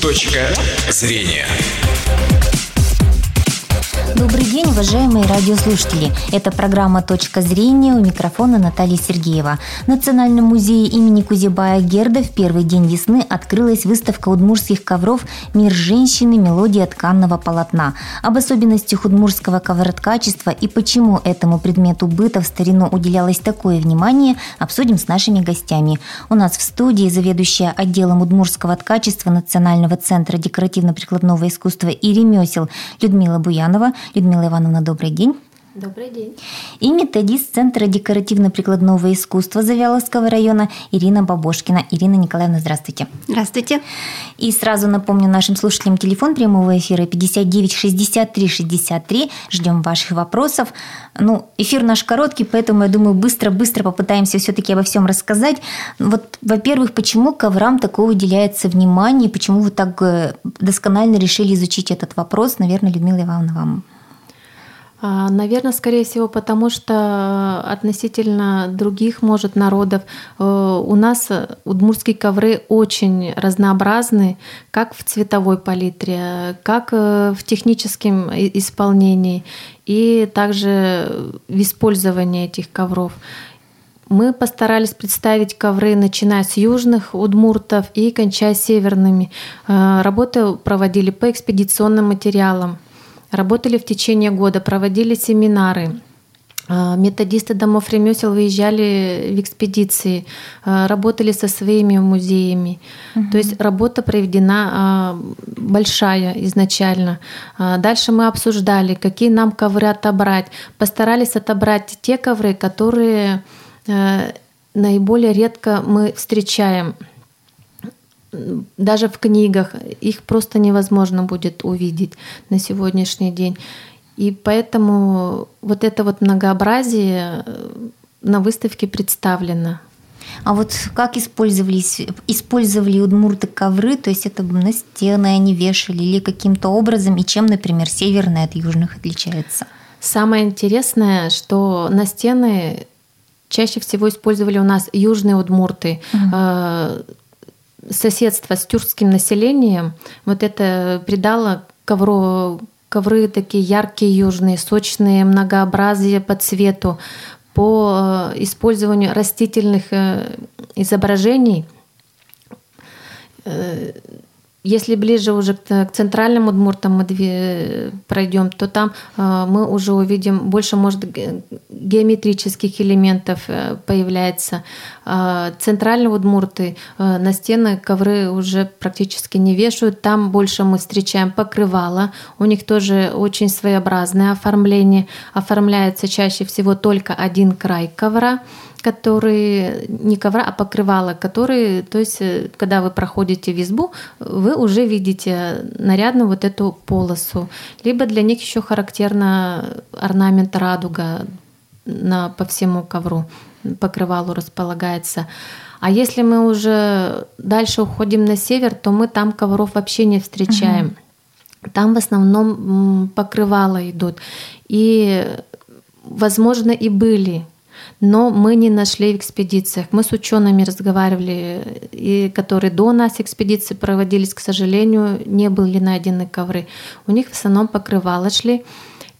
Точка зрения. Добрый день, уважаемые радиослушатели. Это программа «Точка зрения» у микрофона Наталья Сергеева. В Национальном музее имени Кузебая Герда в первый день весны открылась выставка удмурских ковров «Мир женщины. Мелодия тканного полотна». Об особенностях удмурского ковроткачества и почему этому предмету быта в старину уделялось такое внимание, обсудим с нашими гостями. У нас в студии заведующая отделом удмурского ткачества Национального центра декоративно-прикладного искусства и ремесел Людмила Буянова – Людмила Ивановна, добрый день. Добрый день. И методист Центра декоративно-прикладного искусства Завьяловского района Ирина Бабошкина. Ирина Николаевна, здравствуйте. Здравствуйте. И сразу напомню нашим слушателям телефон прямого эфира 59 63 63. Ждем ваших вопросов. Ну, эфир наш короткий, поэтому, я думаю, быстро-быстро попытаемся все-таки обо всем рассказать. Вот, во-первых, почему коврам такое уделяется внимание, почему вы так э, досконально решили изучить этот вопрос? Наверное, Людмила Ивановна, вам Наверное, скорее всего, потому что относительно других, может, народов э, у нас удмуртские ковры очень разнообразны, как в цветовой палитре, как э, в техническом исполнении и также в использовании этих ковров. Мы постарались представить ковры, начиная с южных удмуртов и кончая северными. Э, работы проводили по экспедиционным материалам работали в течение года, проводили семинары. А, методисты домов ремесел выезжали в экспедиции, а, работали со своими музеями. Угу. То есть работа проведена а, большая изначально. Дальше мы обсуждали, какие нам ковры отобрать. Постарались отобрать те ковры, которые наиболее редко мы встречаем даже в книгах их просто невозможно будет увидеть на сегодняшний день. И поэтому вот это вот многообразие э, на выставке представлено. А вот как использовались, использовали удмурты ковры, то есть это на стены они вешали или каким-то образом, и чем, например, северные от южных отличается? Самое интересное, что на стены чаще всего использовали у нас южные удмурты. Угу соседство с тюркским населением, вот это придало ковру, ковры такие яркие, южные, сочные, многообразие по цвету, по э, использованию растительных э, изображений. Э, если ближе уже к центральным Удмуртам мы пройдем, то там э, мы уже увидим больше, может, геометрических элементов э, появляется. А центральные Удмурты э, на стены ковры уже практически не вешают. Там больше мы встречаем покрывало. У них тоже очень своеобразное оформление. Оформляется чаще всего только один край ковра которые не ковра, а покрывала, которые, то есть, э, когда вы проходите в избу, вы уже видите нарядную вот эту полосу. Либо для них еще характерно орнамент радуга на, по всему ковру, покрывалу располагается. А если мы уже дальше уходим на север, то мы там ковров вообще не встречаем. Угу. Там в основном покрывала идут. И, возможно, и были но мы не нашли в экспедициях. Мы с учеными разговаривали, и которые до нас экспедиции проводились, к сожалению, не были найдены ковры. У них в основном покрывало шли.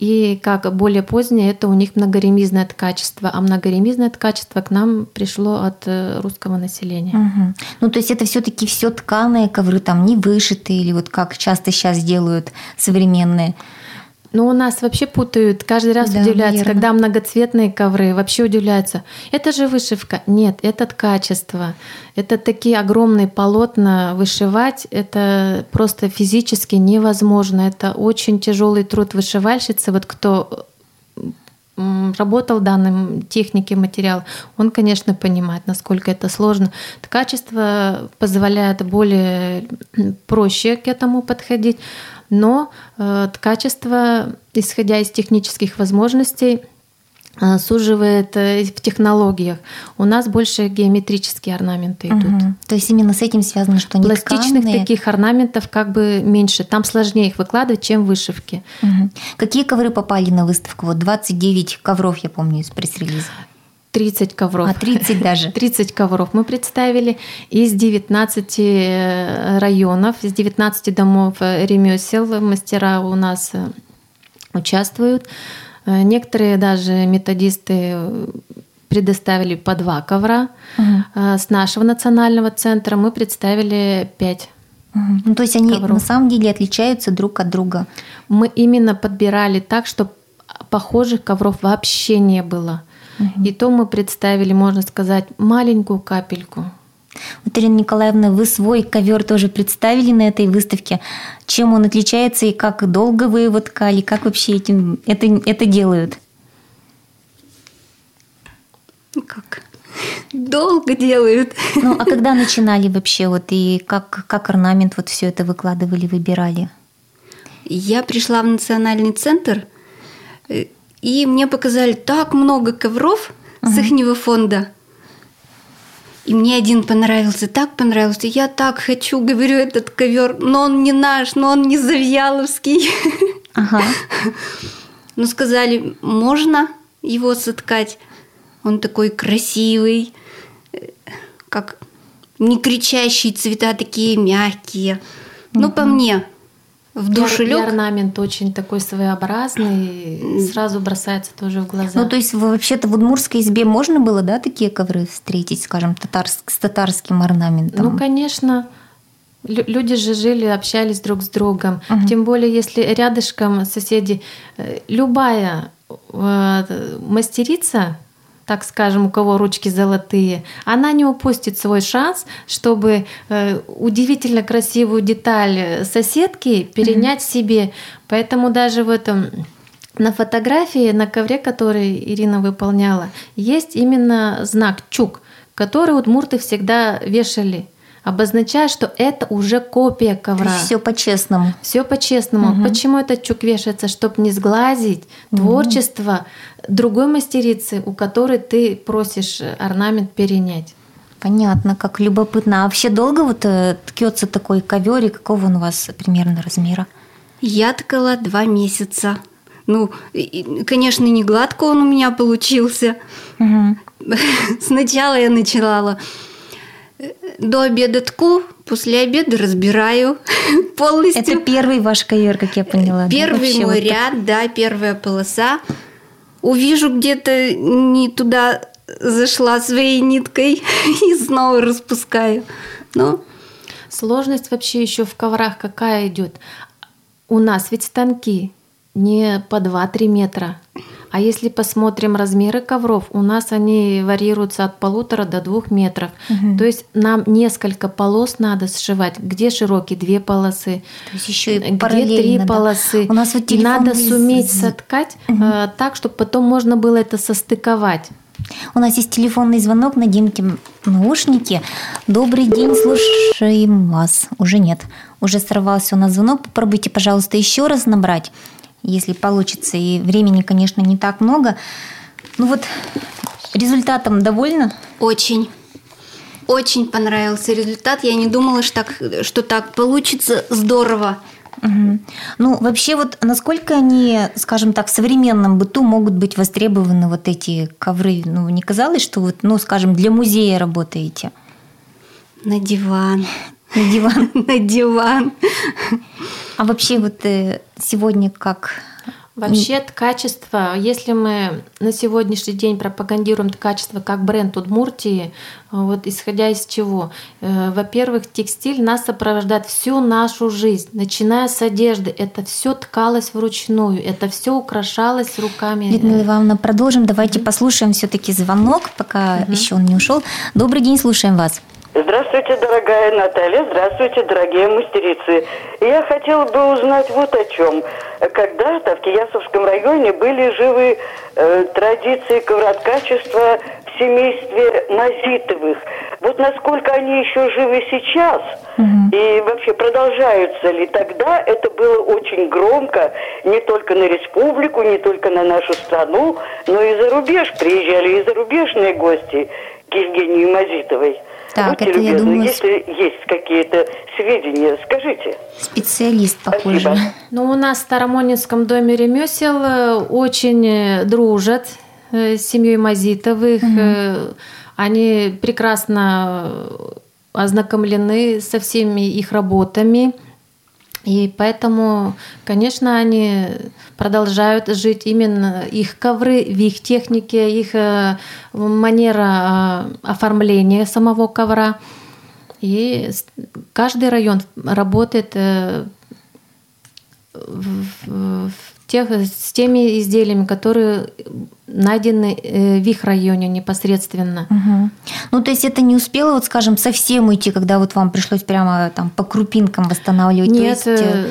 И как более позднее, это у них многоремизное ткачество, а многоремизное ткачество к нам пришло от э, русского населения. Угу. Ну, то есть это все-таки все тканые ковры, там не вышитые, или вот как часто сейчас делают современные ну, у нас вообще путают, каждый раз да, удивляются, верно. когда многоцветные ковры, вообще удивляются. Это же вышивка. Нет, это качество. Это такие огромные полотна вышивать, это просто физически невозможно. Это очень тяжелый труд вышивальщицы. Вот кто работал в данном технике материал, он, конечно, понимает, насколько это сложно. Качество позволяет более проще к этому подходить но э, качество, исходя из технических возможностей, э, суживает э, в технологиях. У нас больше геометрические орнаменты идут. Угу. То есть именно с этим связано, что пластичных тканые. таких орнаментов как бы меньше. Там сложнее их выкладывать, чем вышивки. Угу. Какие ковры попали на выставку? Вот 29 ковров, я помню, из пресс-релиза. 30 ковров. А, 30 даже. 30 ковров мы представили из 19 э, районов, из 19 домов э, ремесел. Мастера у нас э, участвуют. Некоторые даже методисты предоставили по два ковра. Угу. С нашего национального центра мы представили пять Угу. Ну, то есть они ковров. на самом деле отличаются друг от друга. Мы именно подбирали так, чтобы похожих ковров вообще не было. Угу. И то мы представили, можно сказать, маленькую капельку. Вот, Ирина Николаевна, вы свой ковер тоже представили на этой выставке. Чем он отличается и как долго вы его ткали, как вообще этим, это, это делают? Как? Долго делают. Ну, а когда начинали вообще вот и как, как орнамент вот все это выкладывали, выбирали? Я пришла в национальный центр э, и мне показали так много ковров угу. с ихнего фонда. И мне один понравился, так понравился. Я так хочу, говорю, этот ковер, но он не наш, но он не Завьяловский. Ага. Ну, сказали, можно его соткать. Он такой красивый, как не кричащие цвета, такие мягкие. Ну, по мне, в душу лег. орнамент очень такой своеобразный, сразу бросается тоже в глаза. Ну, то есть вообще-то в Удмурской избе можно было, да, такие ковры встретить, скажем, татарск, с татарским орнаментом? Ну, конечно. Люди же жили, общались друг с другом. Угу. Тем более, если рядышком соседи, э, любая э, мастерица, так скажем, у кого ручки золотые, она не упустит свой шанс, чтобы э, удивительно красивую деталь соседки перенять mm-hmm. себе. Поэтому даже в этом на фотографии, на ковре, который Ирина выполняла, есть именно знак чук, который удмурты всегда вешали обозначая, что это уже копия ковра. Все по-честному. Все по-честному. Угу. Почему этот чук вешается? Чтобы не сглазить угу. творчество другой мастерицы, у которой ты просишь орнамент перенять. Понятно, как любопытно. А вообще долго вот э, ткется такой ковер, и какого он у вас примерно размера? Я ткала два месяца. Ну, конечно, не гладко он у меня получился. Угу. Сначала я начинала до обеда тку, после обеда разбираю полностью. Это первый ваш ковер, как я поняла. Первый да? мой вот ряд, так. да, первая полоса. Увижу где-то не туда зашла своей ниткой и снова распускаю. Но сложность вообще еще в коврах какая идет? У нас ведь станки не по 2-3 метра. А если посмотрим размеры ковров, у нас они варьируются от полутора до двух метров. Угу. То есть нам несколько полос надо сшивать. Где широкие две полосы, То есть еще и где три да. полосы. У нас вот и надо из... суметь соткать угу. э, так, чтобы потом можно было это состыковать. У нас есть телефонный звонок, наденьте наушники. Добрый день, слушаем вас. Уже нет, уже сорвался у нас звонок. Попробуйте, пожалуйста, еще раз набрать если получится. И времени, конечно, не так много. Ну вот, результатом довольна? Очень. Очень понравился результат. Я не думала, что так, что так получится здорово. Угу. Ну, вообще, вот насколько они, скажем так, в современном быту могут быть востребованы вот эти ковры? Ну, не казалось, что вот, ну, скажем, для музея работаете? На диван. На диван. На диван. А вообще вот э, сегодня как Вообще качество, если мы на сегодняшний день пропагандируем качество как бренд Удмуртии, вот исходя из чего? Э, во-первых, текстиль нас сопровождает всю нашу жизнь, начиная с одежды. Это все ткалось вручную, это все украшалось руками. Людмила Ивановна, продолжим. Давайте mm-hmm. послушаем все-таки звонок, пока mm-hmm. еще он не ушел. Добрый день, слушаем вас. Здравствуйте, дорогая Наталья, здравствуйте, дорогие мастерицы. Я хотела бы узнать вот о чем. Когда-то в Киясовском районе были живы э, традиции ковроткачества в семействе Мазитовых. Вот насколько они еще живы сейчас угу. и вообще продолжаются ли тогда, это было очень громко не только на республику, не только на нашу страну, но и за рубеж приезжали и зарубежные гости к Евгении Мазитовой. Так, Будьте это, любезны, я думаю... если есть какие-то сведения, скажите. Специалист, похоже. Спасибо. Ну, у нас в Старомонинском доме ремесел э, очень э, дружат э, с семьей Мазитовых. Угу. Они прекрасно ознакомлены со всеми их работами. И поэтому, конечно, они продолжают жить именно их ковры, в их технике, их манера оформления самого ковра. И каждый район работает в, в тех, с теми изделиями, которые найдены э, в их районе непосредственно. Угу. Ну, то есть это не успело, вот, скажем, совсем уйти, когда вот вам пришлось прямо там по крупинкам восстанавливать? Нет, то есть... Э,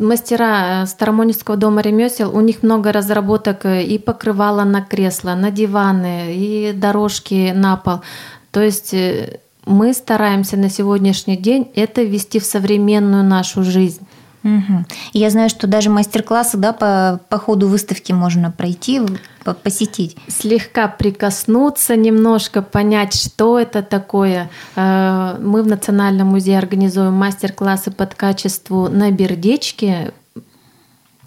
мастера Старомонинского дома ремесел, у них много разработок э, и покрывала на кресла, на диваны, и дорожки на пол. То есть мы стараемся на сегодняшний день это ввести в современную нашу жизнь. Угу. Я знаю, что даже мастер-классы да, по, по ходу выставки можно пройти, по, посетить. Слегка прикоснуться, немножко понять, что это такое. Э, мы в Национальном музее организуем мастер-классы под качеству на бердечке,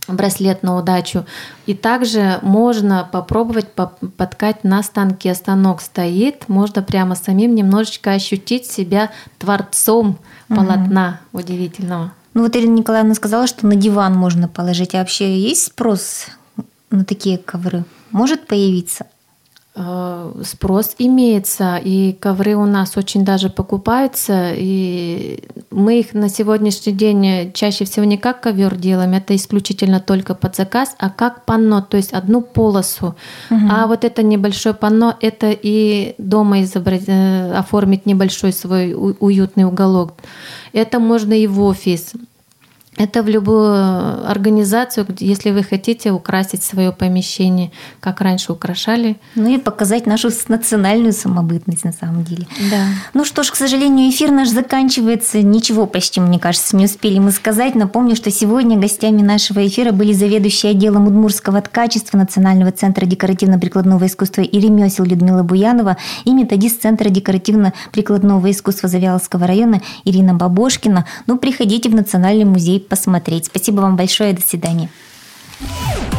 браслет на удачу. И также можно попробовать подкать на станке. Станок стоит, можно прямо самим немножечко ощутить себя творцом полотна угу. удивительного. Ну вот Ирина Николаевна сказала, что на диван можно положить. А вообще есть спрос на такие ковры? Может появиться? Э, спрос имеется, и ковры у нас очень даже покупаются, и мы их на сегодняшний день чаще всего не как ковер делаем, это исключительно только под заказ, а как панно, то есть одну полосу. Угу. А вот это небольшое панно, это и дома изобраз... Э, оформить небольшой свой уютный уголок. Это можно и в офис. Это в любую организацию, если вы хотите украсить свое помещение, как раньше украшали. Ну и показать нашу национальную самобытность на самом деле. Да. Ну что ж, к сожалению, эфир наш заканчивается. Ничего почти, мне кажется, не успели мы сказать. Напомню, что сегодня гостями нашего эфира были заведующие отделом удмурского ткачества Национального центра декоративно-прикладного искусства и ремесел Людмила Буянова и методист Центра декоративно-прикладного искусства Завьяловского района Ирина Бабошкина. Ну, приходите в Национальный музей посмотреть. Спасибо вам большое. До свидания.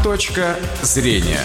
Точка зрения.